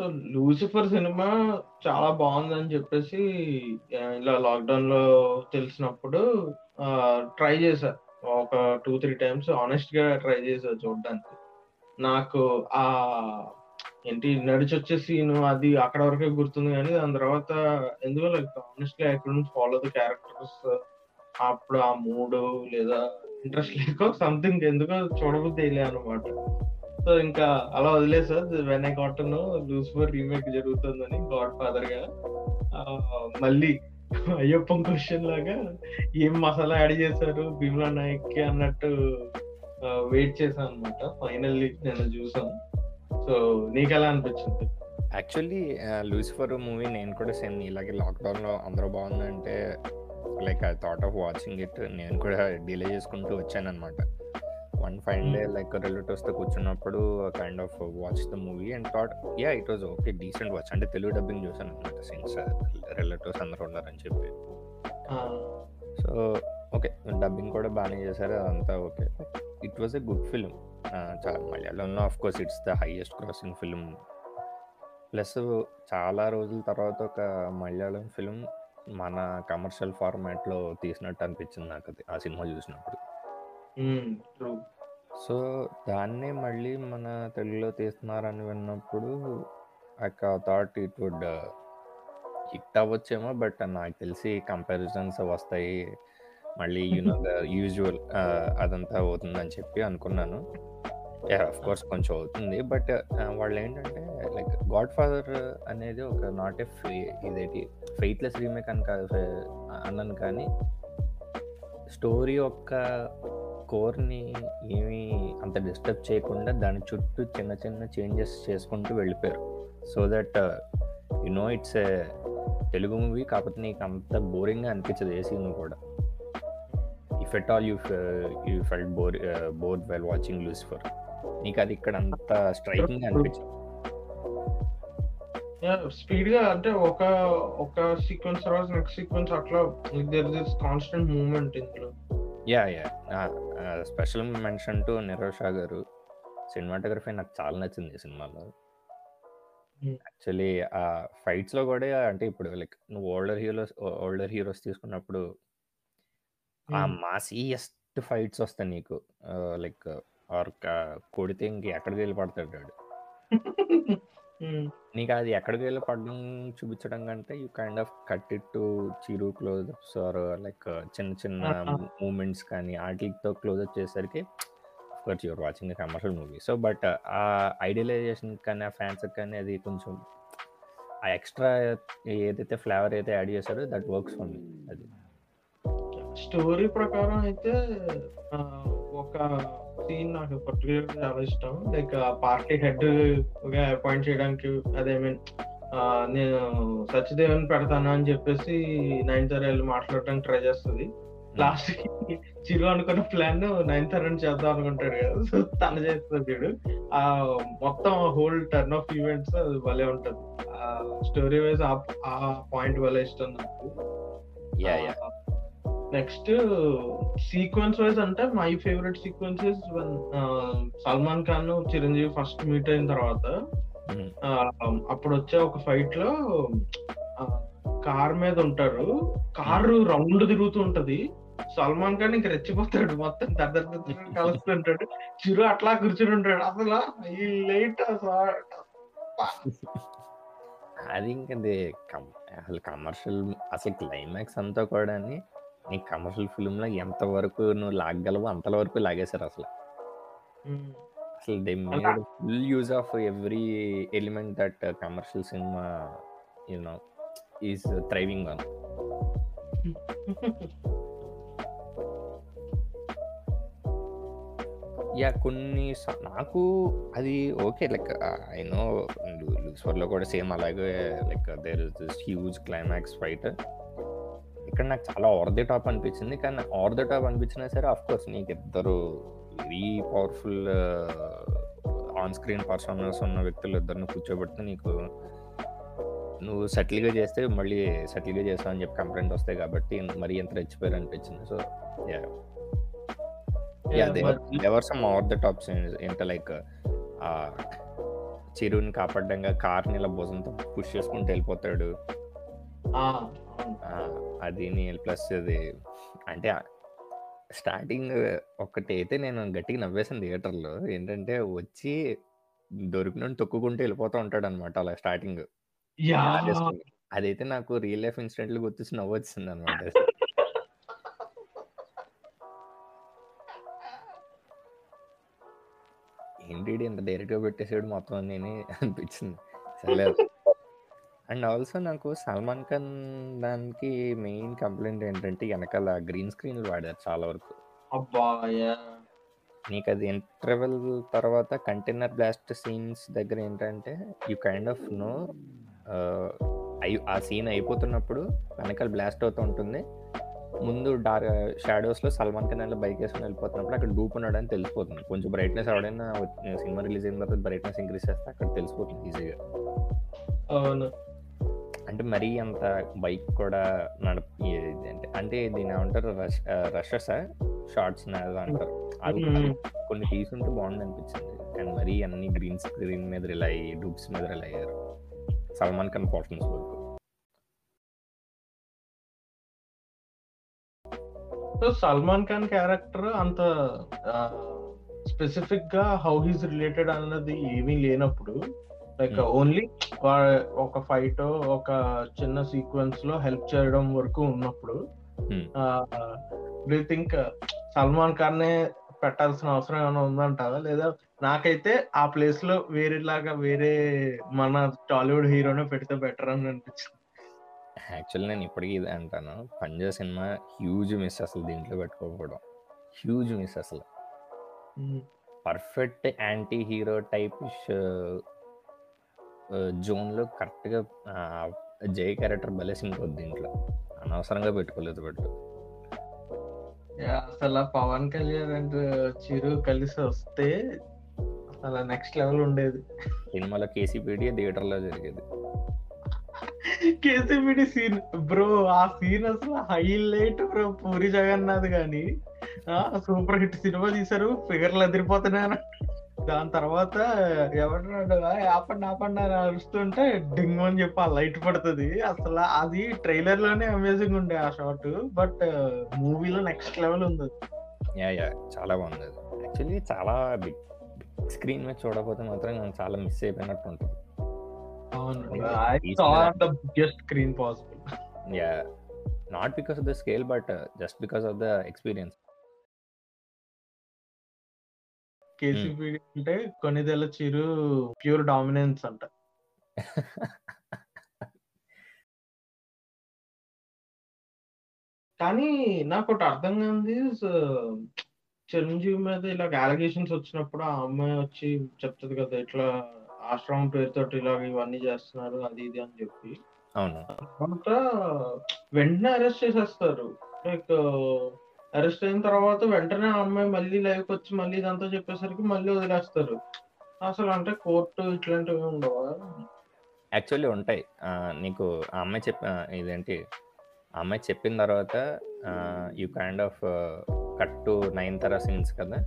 So 'Lucifer' cinema చాలా బాగుందని చెప్పేసి ఇలా లాక్డౌన్లో తెలిసినప్పుడు ట్రై చేశా. ఒక 2, 3 టైమ్స్ హానెస్ట్‌గా ట్రై చేశా చూడ్డానికి. నాకు ఆ ఏంటి నడిచొచ్చే సీను అది అక్కడ వరకే గుర్తుంది కానీ దాని తర్వాత ఎందుకో లైక్గా I couldn't follow the characters. అప్పుడు ఆ మూడు లేదా ఇంట్రెస్ట్ లేక సంథింగ్ ఎందుకో చూడబుద్దెయలే అనమాట సో, ఇంకా అలా వదిలేసా. When I caught on 'Lucifer' remake జరుగుతుందని 'గాడ్ ఫాదర్‌గా' గా మళ్ళీ అయ్యప్పం క్వశ్చన్ లాగా ఏం మసాలా యాడ్ చేశారు 'భీమ్లా నాయక్‌కి' అన్నట్టు వెయిట్ చేశాను అనమాట ఫైనల్లీ నేను చూసాను. సో, నీకు ఎలా అనిపించింది? యాక్చువల్లీ 'లూసిఫర్' మూవీ నేను కూడా సేమ్ నీలాగే లాక్‌డౌన్‌లో అందరూ బాగుందంటే like I thought of watching it. నేను కూడా డిలే చేసుకుంటూ వచ్చాననమాట. One fine day. లైక్ రిలేటివ్స్‌తో కూర్చున్నప్పుడు kind of watch the movie and thought yeah! It was okay. Decent watch. అంటే తెలుగు డబ్బింగ్ చూసాననమాట సిన్స్ రిలేటివ్స్ అందరూ ఉన్నారని చెప్పి. So, okay. డబ్బింగ్ కూడా బానే చేశారు. అదంతా okay. It was a good film. Ah, చా మలయాళంలో of course it's the highest grossing film. Plus చాలా రోజుల తర్వాత ఒక మలయాళం ఫిల్మ్ మన కమర్షియల్ ఫార్మాట్‌లో తీసినట్టు అనిపించింది నాకది. ఆ సినిమా చూసినప్పుడు. సో, దాన్నే మళ్ళీ మన తెలుగులో తీస్తున్నారని విన్నప్పుడు ఒక థాట్ ఇట్ వుడ్ హిట్ అవ్వచ్చేమో. బట్ నాకు తెలిసి కంపారిజన్స్ వస్తాయి. మళ్ళీ యూనో ద యూజువల్ అదంతా అవుతుందని చెప్పి అనుకున్నాను. ఆఫ్ కోర్స్ కొంచెం అవుతుంది. బట్ వాళ్ళు ఏంటంటే లైక్ 'గాడ్ ఫాదర్' అనేది ఒక నాట్ ఎ ఫె ఇదేంటి ఫెయిత్‌లెస్ రీమేక్ అని కాదు అన్నాను కానీ స్టోరీ యొక్క కోర్‌ని ఏమి అంత డిస్టర్బ్ చేయకుండా దాని చుట్టూ చిన్న చిన్న చేంజెస్ చేసుకుంటూ వెళ్ళిపోయారు. So that you know it's a Telugu movie కాకపోతే నీకు అంత బోరింగ్‌గా అనిపించదు ఏ సీను కూడా. If at all you you felt bore bored while watching 'Lucifer' నీకది ఇక్కడ అంత స్ట్రైకింగ్‌గా అనిపించదు. యాహ్! స్పీడ్‌గా అంటే ఒక ఒక సీక్వెన్స్ తర్వాత నెక్స్ట్ సీక్వెన్స్ అట్లా దేర్ ఇస్ కాన్స్టెంట్ మూవ్‌మెంట్ ఇందులో. ఆ! ఆహ్, special mention to 'Nirav Shah' గారు. సినిమాటోగ్రఫీ నాకు చాలా నచ్చింది ఈ సినిమాలో. యాక్చువల్లీ ఆ ఫైట్స్‌లో కూడా అంటే ఇప్పుడు లైక్ నువ్వు ఓల్డర్ హీరోస్ ఓల్డర్ హీరోస్ తీసుకున్నప్పుడు ఆ హ్మ్. మాసీయెస్ట్ ఫైట్స్ వస్తాయి నీకు. లైక్ ఆర్ కొడితే ఇంక ఎక్కడికెళ్ళి పడతాడు ఆడు. హ్మ్. నీకది ఎక్కడికెళ్ళి పడడం చూపించడం కంటే you kind of cut it to Chiru closeups or like చిన్న చిన్న ఆహా! మూవ్‌మెంట్స్ కానీ ఆటిలతో క్లోజప్ చేసేసరికి of course you're watching commercial movie. So, but ఆ ఐడియలైజేషన్ కానీ, ఆ ఫ్యాన్స్‌కి కానీ అది కొంచెం ఆ ఎక్స్‌ట్రా ఏదైతే ఫ్లేవర్ అయితే యాడ్ చేశారో దట్ వర్క్స్ ఫర్ మీ అది. స్టోరీ ప్రకారం అయితే ఒక సీన్ నాకు పర్టిక్యులర్‌గా చాలా ఇష్టం. లైక్ ఆ పార్టీ హెడ్‌గా అపాయింట్ చేయడానికి అదే మీన్ నేను సత్యదేవ్‌ని పెడతాను అని చెప్పేసి నయనతార ఎళ్ళి మాట్లాడడానికి ట్రై చేస్తది. హ్మ్. లాస్ట్‌కి చిరు అనుకున్న ప్లాన్ నయనతారని చేద్దాం అనుకుంటాడు కదా! సో, తను చేస్తది చూడు. ఆహ్, మొత్తం హోల్ టర్న్ ఆఫ్ ఈవెంట్స్ అది భలే ఉంటది. స్టోరీ వైస్ ఆ ఆ పాయింట్ భలే ఇష్టం నాకు. నెక్స్ట్ సీక్వెన్స్ వైస్ అంటే my favourite sequence is when ah, 'Salman Khan, Chiranjeevi' first meet అయిన తర్వాత హ్మ్. ఆహ్, అప్పుడొచ్చే ఒక ఫైట్‌లో ఆహ్, కార్ మీద ఉంటారు. కారు రౌండ్ తిరుగుతూ ఉంటది. 'సల్మాన్ ఖాన్' ఇంక రెచ్చిపోతాడు. మొత్తం దద్దర కలుస్తుంటాడు. చిరు అట్లా కూర్చొని ఉంటాడు. అసల ఈ లేట్! అది ఇంకది కం అసలు కమర్షియల్ అసలు క్లైమాక్స్ అంతా కూడాని నీ కమర్షియల్ ఫిల్మ్‌లో ఎంత వరకు నువ్వు లాగగలవో అంతల వరకు లాగేశారు అసల. అసలు they made full use of every element that commercial cinema you know is thriving on. Yeah! కొన్ని నాకు అది ఓకే. లైక్ ఐ నో 'లూసిఫర్‌లో' కూడా సేమ్ అలాగే like there is this huge climax fight. ఇక్కడ నాకు చాలా ఓవర్ ది టాప్ అనిపించింది. కానీ ఓవర్ ది టాప్ అనిపించినా సరే of course నీకిద్దరు very powerful on screen personas ఉన్న వ్యక్తులు ఇద్దరిని కూర్చోబెడితే నీకు నువ్వు సటిల్‌గా చేస్తే మళ్ళీ సటిల్‌గా చేసావు అని చెప్పి కంప్లెయింట్ వస్తాయి కాబట్టి మరీ ఎంత రెచ్చిపోయారు అనిపించింది. So, yeah! Yeah! Yeah! There మరి there were some over the top ఏంటి లైక్ ఆహ్, చిరుని కాపాడ్డంగా కార్ని ఇలా భుజంతో పుష్ చేసుకుంటూ వెళ్ళిపోతాడు అది ప్లస్ అది అంటే స్టార్టింగ్ ఒక్కటి అయితే నేను గట్టిగా నవ్వేసాను థియేటర్లో. ఏంటంటే వచ్చి దొరికిన తొక్కుకుంటూ వెళ్ళిపోతూ ఉంటాడు అనమాట అలా స్టార్టింగ్. అదైతే నాకు రియల్ లైఫ్ ఇన్సిడెంట్లు గుర్తొచ్చి నవ్వు వచ్చింది అనమాట ఏంటి ఇంత డైరెక్ట్గా పెట్టేసాడు మొత్తం నేను అనిపించింది. సరే అండ్ ఆల్సో నాకు సల్మాన్ ఖాన్ దానికి మెయిన్ కంప్లైంట్ ఏంటంటే వెనకాల గ్రీన్ స్క్రీన్లు వాడారు చాలా వరకు. అబ్బా నీకు అది ఇంటర్వెల్ తర్వాత కంటైనర్ బ్లాస్ట్ సీన్స్ దగ్గర ఏంటంటే యూ కైండ్ ఆఫ్ నో ఆ సీన్ అయిపోతున్నప్పుడు వెనకాల బ్లాస్ట్ అవుతూ ఉంటుంది. ముందు డార్ షాడోస్లో సల్మాన్ ఖాన్ అలా బైక్ వేసుకుని వెళ్ళిపోతున్నప్పుడు అక్కడ డూప్ ఉన్నాడు అని తెలిసిపోతుంది. కొంచెం బ్రైట్నెస్ ఎవడైనా సినిమా రిలీజ్ అయిన తర్వాత బ్రైట్నెస్ ఇంక్రీస్ చేస్తే అక్కడ తెలిసిపోతుంది ఈజీగా. అవును. అంటే మరీ అంత బైక్ కూడా నడప అంటే అంటే దీని ఏమంటారు? రష్ రషెస్ షార్ట్స్ అంటారు. అవి మ్మ్. కొన్ని తీసుంటే బాగుంది అనిపించింది కానీ మరీ అన్ని గ్రీన్ స్క్రీన్ మీద రిలై డూప్స్ మీద రిలై అయ్యారు. సల్మాన్ ఖాన్ పోర్షన్స్ వరకు. సో సల్మాన్ ఖాన్ క్యారెక్టర్ అంత స్పెసిఫిక్గా హౌ హీస్ రిలేటెడ్ అన్నది ఏమీ లేనప్పుడు లైక్ Hmm. ఓన్లీ ఒక ఫైట్ ఒక చిన్న సీక్వెన్స్లో హెల్ప్ చేయడం వరకు ఉన్నప్పుడు Hmm. Do think Salman Khan నే పెట్టాల్సిన అవసరం ఏమైనా ఉందంటారా? లేదా నాకైతే ఆ ప్లేస్లో వేరేలాగా వేరే మన టాలీవుడ్ హీరోనే పెడితే బెటర్ అని అనిపించింది. యాక్చువల్లీ నేను ఇప్పటికీ ఇదే అంటాను. పంజా సినిమా హ్యూజ్ మిస్ అసలు దీంట్లో పెట్టుకోకపోవడం. హ్యూజ్ మిస్ అసలు. పర్ఫెక్ట్ యాంటీ హీరో టైప్ జోన్లో కరెక్ట్గా జై క్యారెక్టర్ భలే సింక్ అవుద్ది దీంట్లో అనవసరంగా పెట్టుకోలేదు పెట్టు యా, అసలు పవన్ కళ్యాణ్ అండ్ చిరు కలిసి వస్తే అసలు నెక్స్ట్ లెవెల్ ఉండేది. సినిమాలో కేసీపీడి థియేటర్లో జరిగేది. కేసీబీడి సీన్ బ్రో ఆ సీన్ అసలు హైలైట్ బ్రో పూరి జగన్నాథ్ గాని. సూపర్ హిట్ సినిమా తీశారు ఫిగర్లు అదిరిపోతున్నాయి అని దాని తర్వాత ఎవరు ఆపండి ఆపండి అని అరుస్తుంటే డింగ్ అని చెప్పి ఆ లైట్ పడుతుంది. అసలు అది ట్రైలర్లోనే అమేజింగ్ ఉండే ఆ షాట్. బట్ మూవీలో నెక్స్ట్ లెవెల్ ఉంది. యా యా చాలా బాగుంది యాక్చువల్లీ చాలా బిగ్ స్క్రీన్ మీద చూడకపోతే మాత్రం నేను చాలా మిస్ అయిపోయినట్టు ఉంటుంది. Screen possible yeah not because of the scale but just because of the experience KCPD అంటే కొన్నిదెల చిరు ప్యూర్ డామినెన్స్ అంట. కానీ నాకు ఒకటి అర్థం కాంది చిరంజీవి మీద ఇలా అలిగేషన్స్ వచ్చినప్పుడు ఆ అమ్మాయి వచ్చి చెప్తుంది కదా ఇట్లా ఆశ్రమం పేరుతోటి ఇలాగ ఇవన్నీ చేస్తున్నారు అది ఇది అని చెప్పి. అవును. వెంటనే అరెస్ట్ చేసేస్తారు. లైక్ అరెస్ట్ అయిన తర్వాత వెంటనే ఆ అమ్మాయి మళ్ళీ లైవ్ వచ్చి మళ్ళీ ఇదంతా చెప్పేసరికి మళ్ళీ వదిలేస్తారు. అసలు అంటే కోర్టు ఇట్లాంటివి ఉండవా? యాక్చువల్లీ ఉంటాయి. నీకు ఆ అమ్మాయి చెప్ప ఇదేంటి? ఆ అమ్మాయి చెప్పిన తర్వాత you kind of cut to nine తర సీన్స్ కదా?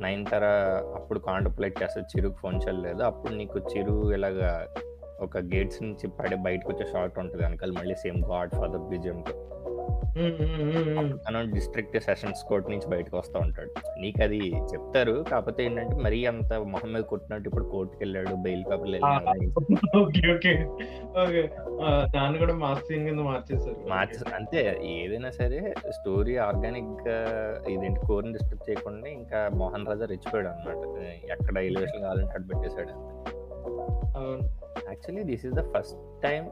నైన్ తర అప్పుడు కాంటప్లేట్ చేస్తే చిరుకు ఫోన్ చేయలేదు అప్పుడు నీకు చిరు ఇలాగా ఒక గేట్స్ నుంచి పడే బయటకు వచ్చే షార్ట్ ఉంటుంది. వెనకాల మళ్ళీ సేమ్ గాడ్ ఫాదర్ ఉమ్. తను డిస్ట్రిక్ట్ సెషన్స్ కోర్ట్ నుంచి బయటకు వస్తూ ఉంటాడు. నీకు అది చెప్తారు. కాకపోతే ఏంటంటే మరీ అంత మొహం మీద కొట్టినట్టు ఇప్పుడు కోర్టుకి వెళ్ళాడు బెయిల్ పేపర్లు వెళ్ళాడు ఓకే ఓకే. ఓకే. ఆ, దాన్ని కూడా అంతే. ఏదైనా సరే స్టోరీ ఆర్గానిక్గా ఇదేంటి కోర్ని డిస్టర్బ్ చేయకుండా ఇంకా మోహన్ రాజా రెచ్చిపోయాడు అనమాట ఎక్కడ ఎలివేషన్ కావాలంటే అటు పెట్టేశాడు అవును. Actually this is the first time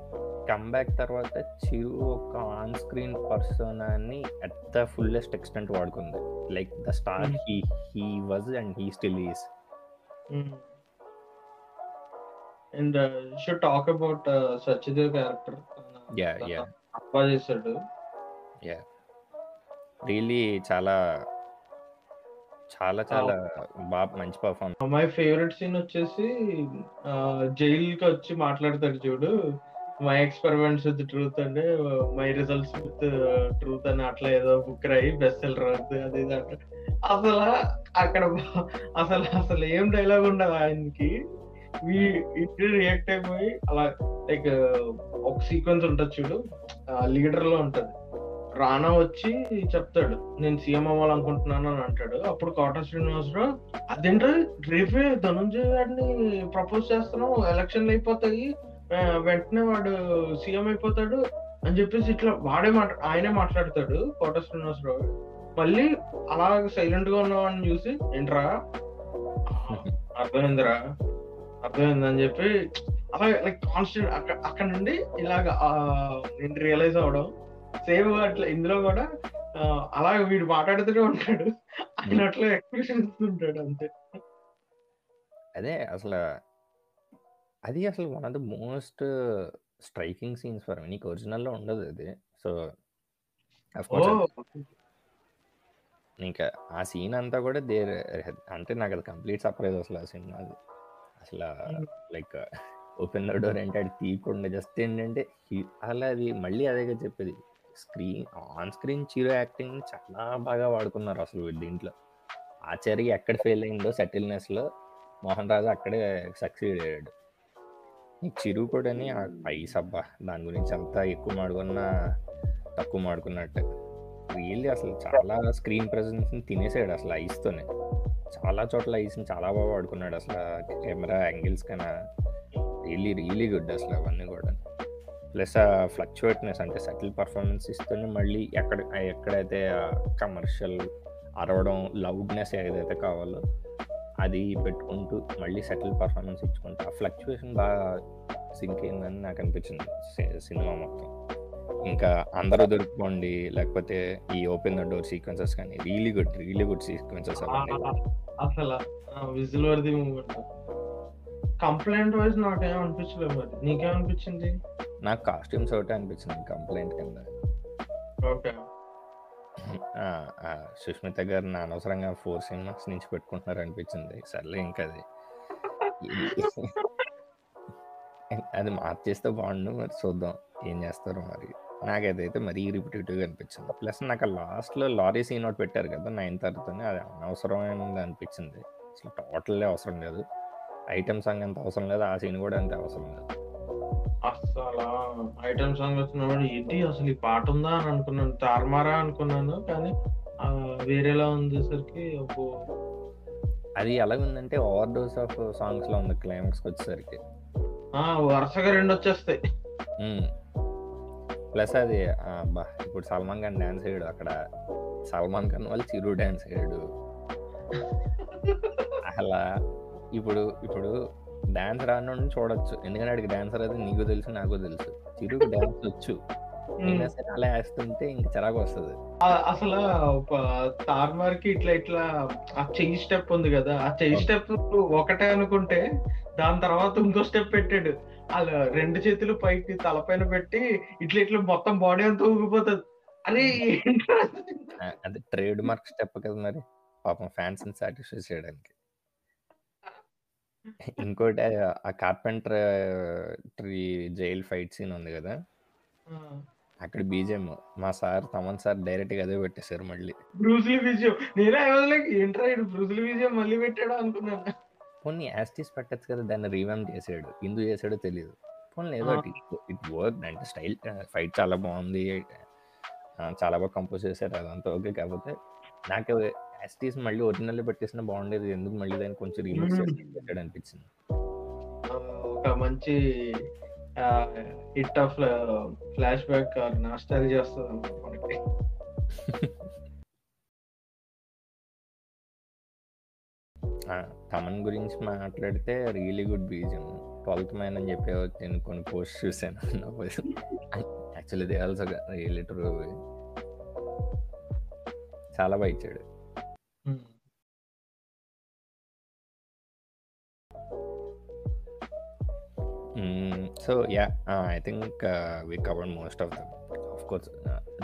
back తర్వాత చిరు ఒక ఆన్ స్క్రీన్ పర్సన్ అని at the fullest extent వాడుకుంది. Like the star. He he was and he still is and should talk about Satyadev character yeah yeah చేశాడు. Really చాలా చాలా చాలా బాగా మంచి performance. My favourite scene వచ్చేసి జైల్కి వచ్చి మాట్లాడతాడు చూడు. మై ఎక్స్పెరిమెంట్స్ విత్ ట్రూత్ అంటే మై రిజల్ట్స్ విత్ ట్రూత్ అని అట్లా ఏదో బుక్ రాయి బెస్ట్ సెల్లర్ అవుతుంది అది ఇది అంటే అసలు అక్కడ అసలు అసలు ఏం డైలాగ్ ఉండదు ఆయనకి. ఇంటి రియాక్ట్ అయిపోయి అలా లైక్ ఒక సీక్వెన్స్ ఉంటుంది చూడు. లీడర్లో ఉంటది. రానా వచ్చి చెప్తాడు నేను సీఎం అవ్వాలనుకుంటున్నాను అని అంటాడు. అప్పుడు కోట శ్రీనివాసరావు అదేంటో రేపే ధనుంజయ గారిని ప్రపోజ్ చేస్తున్నావు ఎలక్షన్లు అయిపోతాయి వెంటనే వాడు సీఎం అయిపోతాడు అని చెప్పేసి ఇట్లా వాడే మాట ఆయనే మాట్లాడతాడు కోట శ్రీనివాసరావు. మళ్ళీ అలా సైలెంట్గా ఉన్నవాడిని చూసి ఏంట్రా అర్థమైందిరా అర్థమైందని చెప్పి అలా లైక్ కాన్స్టెంట్ అక్కడ అక్కడ నుండి ఇలాగ నేను రియలైజ్ అవడం సేమ్ అట్లా ఇందులో కూడా అలా వీడు మాట్లాడుతూనే ఉంటాడు. ఆయన అట్లా ఎక్స్ప్రెషన్ ఇస్తుంటాడు అంతే. అదే అసలు అది అసలు one of the most striking scenes for నీకు ఒరిజినల్లో ఉండదు అది. సో ఇంకా ఆ సీన్ అంతా కూడా దేర్ అంటే నాకు అది కంప్లీట్ సర్ప్రైజ్ అసలు ఆ సినిమా అది. అసలు లైక్ ఓపెన్ ద డోర్ అంటే అది తీయకుండా జస్ట్ ఏంటంటే అలా అది మళ్ళీ అదేగా చెప్పేది. Screen on screen Chiru acting చాలా బాగా వాడుకున్నారు అసలు దీంట్లో. ఆచార్య ఎక్కడ ఫెయిల్ అయిందో సెటిల్నెస్లో మోహన్ రాజు అక్కడే సక్సీడ్ అయ్యాడు. చిరు కూడాని ఆ పైస్ అబ్బా దాని గురించి అంతా ఎక్కువ మాడుకున్నా తక్కువ మాడుకున్నట్టు. రియల్లీ అసలు చాలా స్క్రీన్ ప్రెసెన్స్ని తినేసాడు అసలు ఐస్తోనే. చాలా చోట్ల ఐస్ని చాలా బాగా వాడుకున్నాడు అసలు కెమెరా యాంగిల్స్ కన్నా. రియలీ రియలీ గుడ్ అసలు అవన్నీ కూడా ప్లస్ ఆ ఫ్లక్చువేట్నెస్ అంటే సెటిల్ పర్ఫార్మెన్స్ ఇస్తూనే మళ్ళీ ఎక్కడ ఎక్కడైతే కమర్షియల్ అరవడం లౌడ్నెస్ ఏదైతే కావాలో అది పెట్టుకుంటూ మళ్ళీ సెటిల్ పర్ఫార్మెన్స్ ఇచ్చుకుంటూ ఆ ఫ్లక్చువేషన్ బాగా సింక్ అయిందని నాకు అనిపించింది సినిమా మొత్తం. ఇంకా అందరూ దొరికిపోండి లేకపోతే ఈ ఓపెన్ ద డోర్ సీక్వెన్సెస్ కానీ really good really good sequences. అసలు విజిల్ వర్ది కంప్లైంట్ వైజ్ నాకేం అనిపించలేదు మరి. నీకేమనిపించింది నాకు కాస్ట్యూమ్స్ ఒకటే అనిపించింది కంప్లైంట్ కింద. ఆ, ఆ, సుష్మిత గారిని అనవసరంగా ఫోర్ సినిమాస్ నుంచి పెట్టుకుంటున్నారు అనిపించింది. సర్లే ఇంకా అది అది మార్చేస్తే బాగుండు మరి చూద్దాం ఏం చేస్తారో మరి. నాకైతే మరీ రిపిటేటివ్గా అనిపించింది. ప్లస్ నాకు లాస్ట్లో లారీ సీన్ ఒకటి పెట్టారు కదా నైన్ తర్వాతనే అది అనవసరమైనది అనిపించింది. అసలు టోటల్లే అవసరం లేదు. ఐటమ్ సాంగ్ అంత అవసరం లేదు ఆ సీన్ కూడా అంత అవసరం లేదు. అసలు ఐటమ్ సాంగ్ వచ్చినప్పుడు ఏంటి అసలు ఈ పాట ఉందా? అని అనుకున్నాను. తార్మారా అనుకున్నాను కానీ వేరేలా ఉండేసరికి ఒక అది ఎలాగుందంటే ఓవర్ డోస్ ఆఫ్ సాంగ్స్లో ఉంది క్లైమాక్స్కి వచ్చేసరికి. ఆ, వరుసగా రెండు వచ్చేస్తాయి. ప్లస్ అది అబ్బా ఇప్పుడు సల్మాన్ ఖాన్ డాన్స్ వేయడు అక్కడ. సల్మాన్ ఖాన్ వాళ్ళు చిరు డాన్స్ వేయడు అలా ఇప్పుడు ఇప్పుడు డాన్స్ రాను చూడొచ్చు. ఎందుకంటే అడిగి డాన్సర్ అది నీకు తెలుసు నాకు తెలుసు. చిరుకు డాన్స్ వచ్చు. అయినా సరే అలా వేస్తుంటే ఇంక చిరాకు వస్తుంది. అసలు తార్మార్కి ఇట్లా ఇట్లా ఆ చెయ్యి స్టెప్ ఉంది కదా ఆ చెయ్యి స్టెప్ ఒకటే అనుకుంటే దాని తర్వాత ఇంకో స్టెప్ పెట్టాడు. అలా రెండు చేతులు పైకి తలపైన పెట్టి ఇట్లా ఇట్లా మొత్తం బాడీ అంతా ఊగిపోతుంది. అరే? అది ట్రేడ్ మార్క్ స్టెప్ కదా మరి. పాపం ఫ్యాన్స్ని సాటిస్ఫై చేయడానికి. ఇంకోటి ఆ- carpenter tree jail fight scene ఉంది కదా? ఆ, అక్కడ బీజేఎం మా సార్ తమన్ సార్ డైరెక్ట్గా అదే పెట్టేశారు మళ్ళీ. బ్రూస్లీ విజయం నేనే లైక్ ఏంట్రా విజయం మళ్ళీ పెట్టాడు అనుకున్నాను. పోనీ యాస్టీస్ పెట్టచ్చు కదా దాన్ని రీవామ్ చేసాడు. ఎందుకు చేసాడో తెలియదు పోనీ ఏదో ఆ. ఇట్ వర్క్ అంటే స్టైల్ ఫైట్ చాలా బాగుంది. ఆ, చాలా బాగా కంపోజ్ చేశారు అదంతా. ఓకే కాకపోతే నాకు యాస్టీస్ మళ్ళీ ఒరిజినల్ పెట్టేసిన బాగుండేది. ఎందుకు మళ్ళీ దాన్ని కొంచెం రీమిక్స్ చేసి అనిపించింది. ఆ, ఒక మంచి hit of flash back nostalgia చేస్తుంది అన్నమాట మనకి ఆ, తమన్ గురించి మాట్లాడితే really good BGM. Twelfth man అని చెప్పి నేను కొన్ని పోస్ట్ చూసాను actually they also really true చాలా బాగా ఇచ్చాడు. So yeah I think we cover most of the of course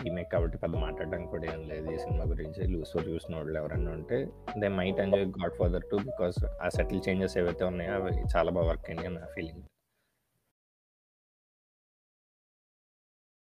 remake కాబట్టి పెద్ద మాట్లాడడానికి కూడా ఏం లేదు. ఈ సినిమా గురించి లూస్ చూసిన వాళ్ళు ఎవరన్నా ఉంటే they might enjoy Godfather too because ఆ సెటిల్ చేంజెస్ ఏవైతే ఉన్నాయో అవి చాలా బాగా వర్క్ అయినాయి నా ఫీలింగ్